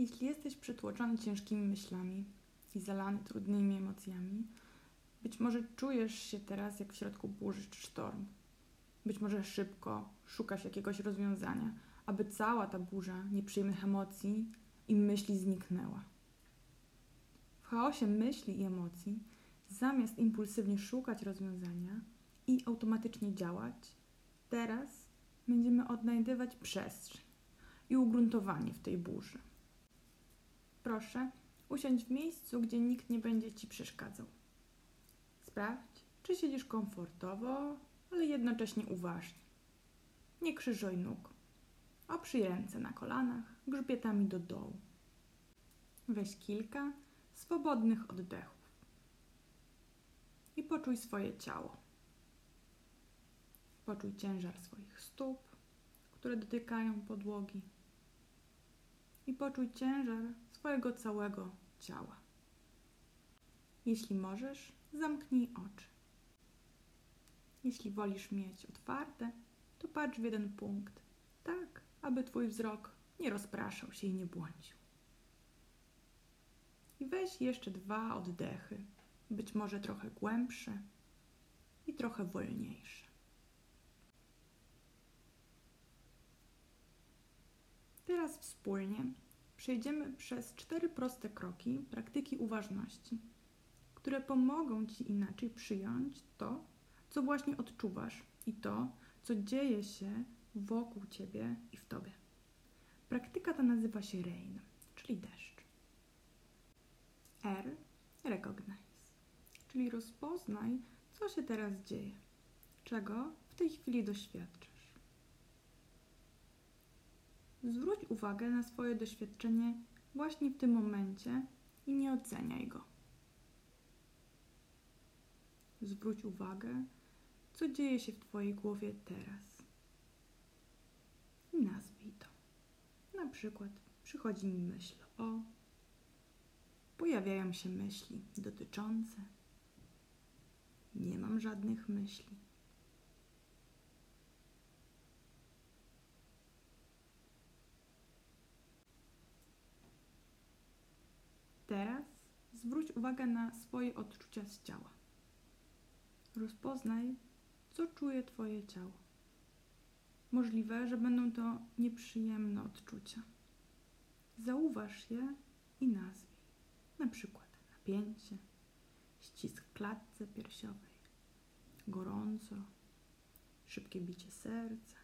Jeśli jesteś przytłoczony ciężkimi myślami i zalany trudnymi emocjami, być może czujesz się teraz jak w środku burzy czy sztormu. Być może szybko szukasz jakiegoś rozwiązania, aby cała ta burza nieprzyjemnych emocji i myśli zniknęła. W chaosie myśli i emocji, zamiast impulsywnie szukać rozwiązania i automatycznie działać, teraz będziemy odnajdywać przestrzeń i ugruntowanie w tej burzy. Proszę, usiądź w miejscu, gdzie nikt nie będzie ci przeszkadzał. Sprawdź, czy siedzisz komfortowo, ale jednocześnie uważnie. Nie krzyżuj nóg. Oprzyj ręce na kolanach, grzbietami do dołu. Weź kilka swobodnych oddechów i poczuj swoje ciało. Poczuj ciężar swoich stóp, które dotykają podłogi. I poczuj ciężar swojego całego ciała. Jeśli możesz, zamknij oczy. Jeśli wolisz mieć otwarte, to patrz w jeden punkt, tak aby Twój wzrok nie rozpraszał się i nie błądził. I weź jeszcze dwa oddechy, być może trochę głębsze i trochę wolniejsze. Teraz wspólnie przejdziemy przez cztery proste kroki praktyki uważności, które pomogą Ci inaczej przyjąć to, co właśnie odczuwasz i to, co dzieje się wokół Ciebie i w Tobie. Praktyka ta nazywa się RAIN, czyli deszcz. R. Recognize, czyli rozpoznaj, co się teraz dzieje, czego w tej chwili doświadczasz. Zwróć uwagę na swoje doświadczenie właśnie w tym momencie i nie oceniaj go. Zwróć uwagę, co dzieje się w Twojej głowie teraz. I nazwij to. Na przykład przychodzi mi myśl o, pojawiają się myśli dotyczące, nie mam żadnych myśli. Teraz zwróć uwagę na swoje odczucia z ciała. Rozpoznaj, co czuje Twoje ciało. Możliwe, że będą to nieprzyjemne odczucia. Zauważ je i nazwij. Na przykład napięcie, ścisk klatce piersiowej, gorąco, szybkie bicie serca,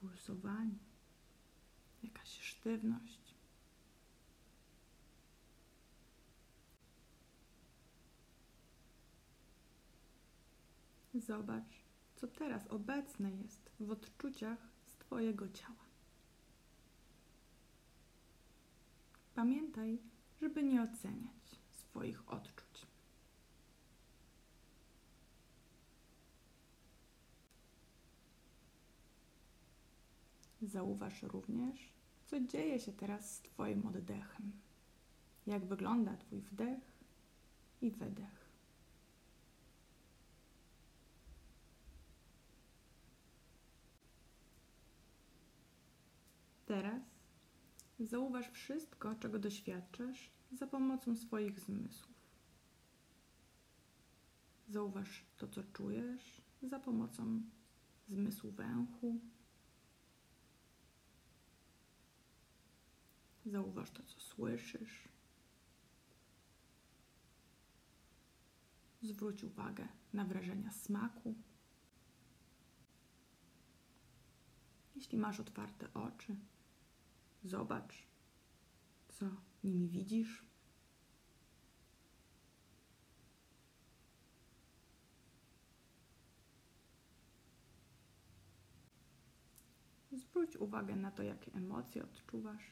pulsowanie, jakaś sztywność. Zobacz, co teraz obecne jest w odczuciach z Twojego ciała. Pamiętaj, żeby nie oceniać swoich odczuć. Zauważ również, co dzieje się teraz z Twoim oddechem. Jak wygląda Twój wdech i wydech. Teraz zauważ wszystko, czego doświadczasz za pomocą swoich zmysłów. Zauważ to, co czujesz za pomocą zmysłu węchu. Zauważ to, co słyszysz. Zwróć uwagę na wrażenia smaku. Jeśli masz otwarte oczy, Zobacz, co nimi widzisz. Zwróć uwagę na to, jakie emocje odczuwasz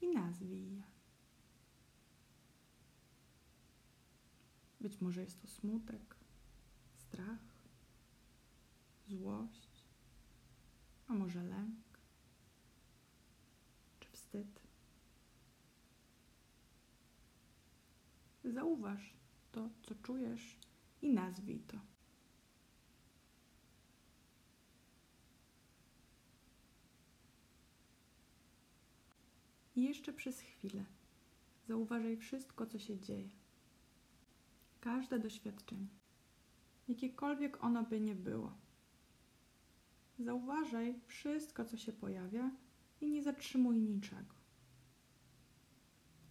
i nazwij je. Być może jest to smutek, strach, złość, a może lęk Zauważ to, co czujesz i nazwij to. I jeszcze przez chwilę zauważaj wszystko, co się dzieje. Każde doświadczenie, jakiekolwiek ono by nie było. Zauważaj wszystko, co się pojawia i nie zatrzymuj niczego.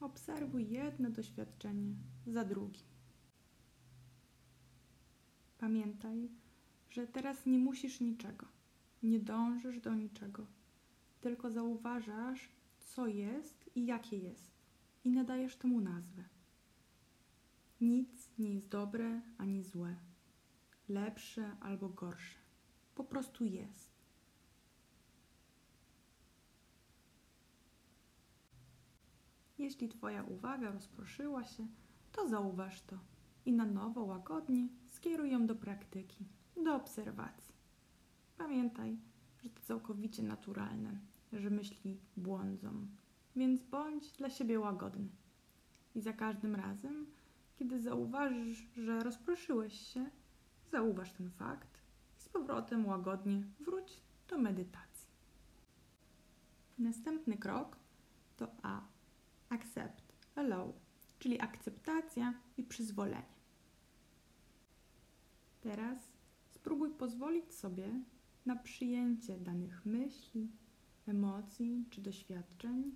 Obserwuj jedno doświadczenie za drugim. Pamiętaj, że teraz nie musisz niczego, nie dążysz do niczego, tylko zauważasz, co jest i jakie jest, i nadajesz temu nazwę. Nic nie jest dobre ani złe, lepsze albo gorsze. Po prostu jest. Jeśli Twoja uwaga rozproszyła się, to zauważ to i na nowo łagodnie skieruj ją do praktyki, do obserwacji. Pamiętaj, że to całkowicie naturalne, że myśli błądzą, więc bądź dla siebie łagodny. I za każdym razem, kiedy zauważysz, że rozproszyłeś się, zauważ ten fakt i z powrotem łagodnie wróć do medytacji. Następny krok to A. Accept, allow, czyli akceptacja i przyzwolenie. Teraz spróbuj pozwolić sobie na przyjęcie danych myśli, emocji czy doświadczeń,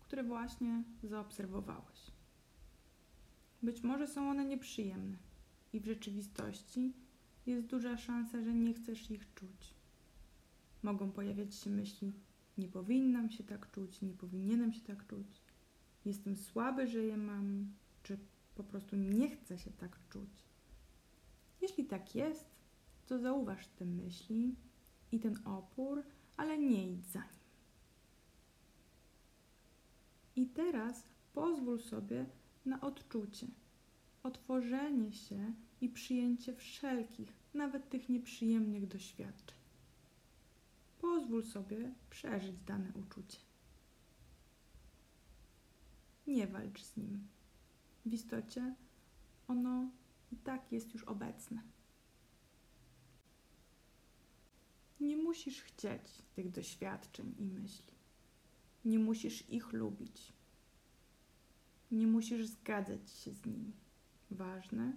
które właśnie zaobserwowałeś. Być może są one nieprzyjemne i w rzeczywistości jest duża szansa, że nie chcesz ich czuć. Mogą pojawiać się myśli: nie powinnam się tak czuć, nie powinienem się tak czuć, jestem słaby, że je mam, czy po prostu nie chcę się tak czuć. Jeśli tak jest, to zauważ te myśli i ten opór, ale nie idź za nim. I teraz pozwól sobie na odczucie, otworzenie się i przyjęcie wszelkich, nawet tych nieprzyjemnych doświadczeń. Pozwól sobie przeżyć dane uczucie. Nie walcz z nim. W istocie ono i tak jest już obecne. Nie musisz chcieć tych doświadczeń i myśli. Nie musisz ich lubić. Nie musisz zgadzać się z nimi. Ważne,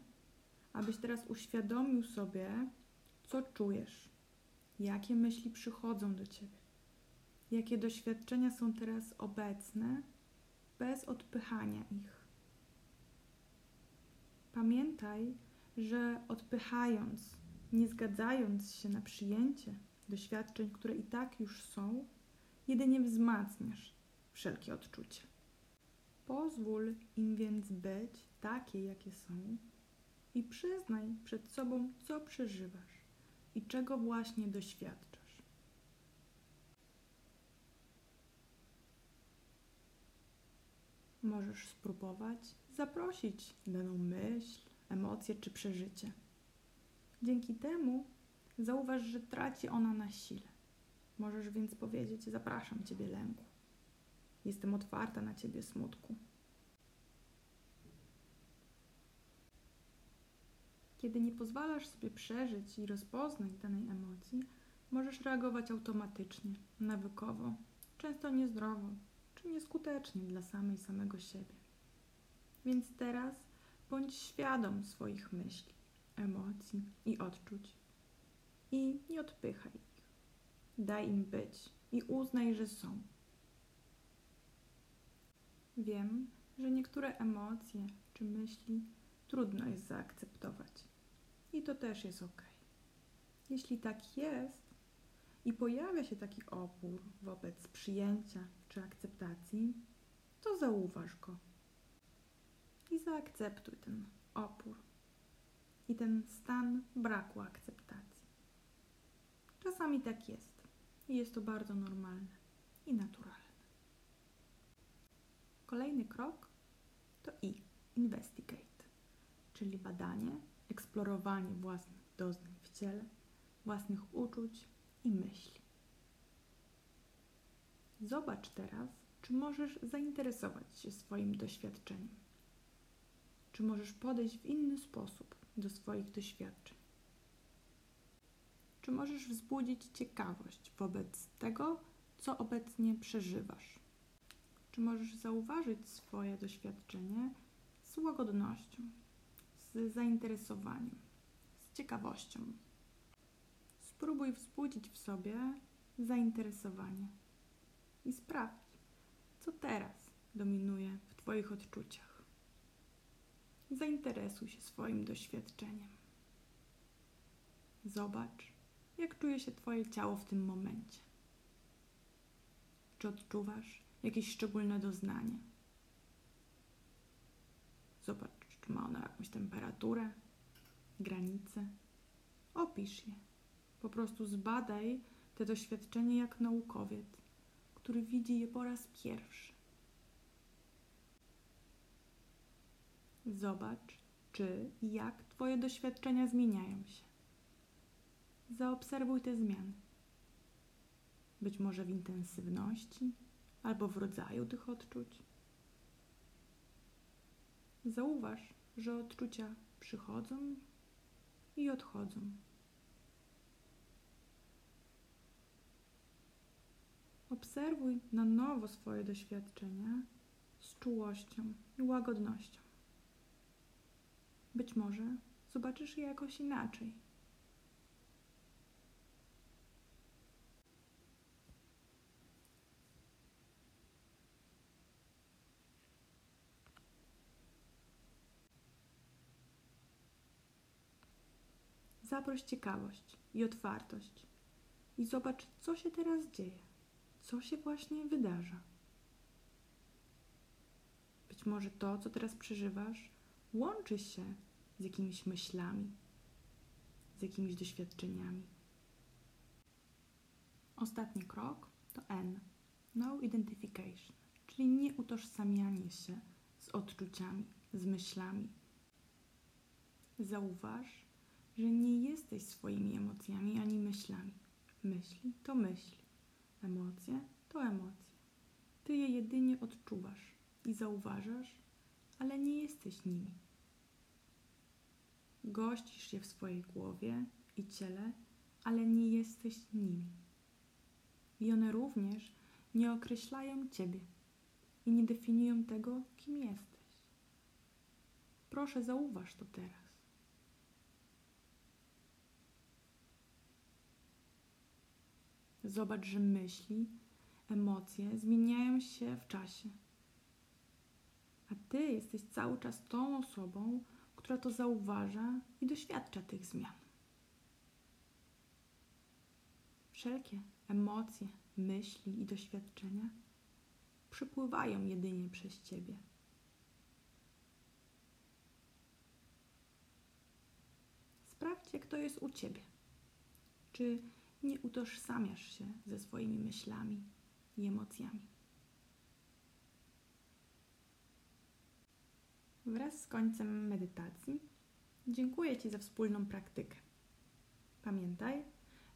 abyś teraz uświadomił sobie, co czujesz, jakie myśli przychodzą do ciebie, jakie doświadczenia są teraz obecne, bez odpychania ich. Pamiętaj, że odpychając, nie zgadzając się na przyjęcie doświadczeń, które i tak już są, jedynie wzmacniasz wszelkie odczucia. Pozwól im więc być takie, jakie są i przyznaj przed sobą, co przeżywasz i czego właśnie doświadczasz. Możesz spróbować zaprosić daną myśl, emocję czy przeżycie. Dzięki temu zauważ, że traci ona na sile. Możesz więc powiedzieć: Zapraszam Ciebie, lęku. Jestem otwarta na Ciebie, smutku. Kiedy nie pozwalasz sobie przeżyć i rozpoznać danej emocji, możesz reagować automatycznie, nawykowo, często niezdrowo czy nieskutecznie dla samej samego siebie. Więc teraz bądź świadom swoich myśli, emocji i odczuć i nie odpychaj ich. Daj im być i uznaj, że są. Wiem, że niektóre emocje czy myśli trudno jest zaakceptować. I to też jest ok. Jeśli tak jest i pojawia się taki opór wobec przyjęcia czy akceptacji, to zauważ go i zaakceptuj ten opór i ten stan braku akceptacji. Czasami tak jest i jest to bardzo normalne i naturalne. Kolejny krok to I investigate, czyli badanie, eksplorowanie własnych doznań w ciele, własnych uczuć i myśli. Zobacz teraz, czy możesz zainteresować się swoim doświadczeniem czy możesz podejść w inny sposób do swoich doświadczeń? Czy możesz wzbudzić ciekawość wobec tego, co obecnie przeżywasz? czy możesz zauważyć swoje doświadczenie z łagodnością, z zainteresowaniem, z ciekawością. Spróbuj wzbudzić w sobie zainteresowanie i sprawdź, co teraz dominuje w Twoich odczuciach. Zainteresuj się swoim doświadczeniem. Zobacz, jak czuje się Twoje ciało w tym momencie. Czy odczuwasz jakieś szczególne doznanie? Zobacz, czy ma ono jakąś temperaturę, granice. Opisz je. Po prostu zbadaj te doświadczenie jak naukowiec, który widzi je po raz pierwszy. Zobacz, czy i jak Twoje doświadczenia zmieniają się. Zaobserwuj te zmiany. Być może w intensywności albo w rodzaju tych odczuć. Zauważ, że odczucia przychodzą i odchodzą. Obserwuj na nowo swoje doświadczenia z czułością i łagodnością. Być może zobaczysz je jakoś inaczej. Zaproś ciekawość i otwartość i zobacz, co się teraz dzieje, co się właśnie wydarza. Być może to, co teraz przeżywasz, łączy się z jakimiś myślami, z jakimiś doświadczeniami. Ostatni krok to N. No identification, czyli nie utożsamianie się z odczuciami, z myślami. Zauważ, że nie jesteś swoimi emocjami ani myślami. Myśli to myśli, emocje to emocje. Ty je jedynie odczuwasz i zauważasz, ale nie jesteś nimi. Gościsz je w swojej głowie i ciele, ale nie jesteś nimi. I one również nie określają ciebie i nie definiują tego, kim jesteś. Proszę, zauważ to teraz. Zobacz, że myśli, emocje zmieniają się w czasie. A ty jesteś cały czas tą osobą, która to zauważa i doświadcza tych zmian. Wszelkie emocje, myśli i doświadczenia przypływają jedynie przez ciebie. Sprawdź, jak to jest u ciebie. Czy nie utożsamiasz się ze swoimi myślami i emocjami. Wraz z końcem medytacji dziękuję Ci za wspólną praktykę. Pamiętaj,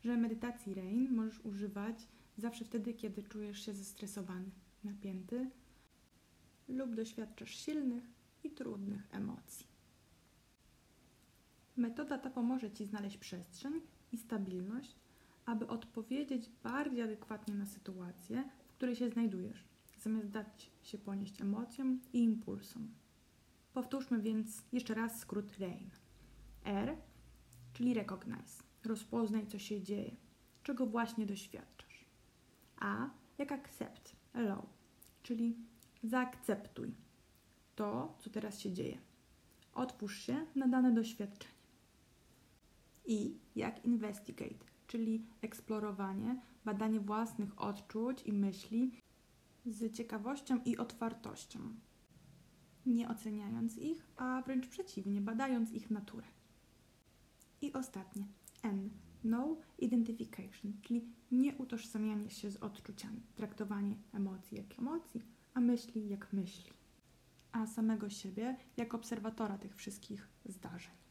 że medytacji RAIN możesz używać zawsze wtedy, kiedy czujesz się zestresowany, napięty lub doświadczasz silnych i trudnych emocji. Metoda ta pomoże Ci znaleźć przestrzeń i stabilność, aby odpowiedzieć bardziej adekwatnie na sytuację, w której się znajdujesz, zamiast dać się ponieść emocjom i impulsom. Powtórzmy więc jeszcze raz skrót RAIN. R, czyli recognize, rozpoznaj co się dzieje, czego właśnie doświadczasz. A, jak accept, allow, czyli zaakceptuj to, co teraz się dzieje. Otwórz się na dane doświadczenie. I, jak investigate, czyli eksplorowanie, badanie własnych odczuć i myśli z ciekawością i otwartością, nie oceniając ich, a wręcz przeciwnie, badając ich naturę. I ostatnie, N. No identification, czyli nie utożsamianie się z odczuciami, traktowanie emocji jak emocji, a myśli jak myśli, a samego siebie jak obserwatora tych wszystkich zdarzeń.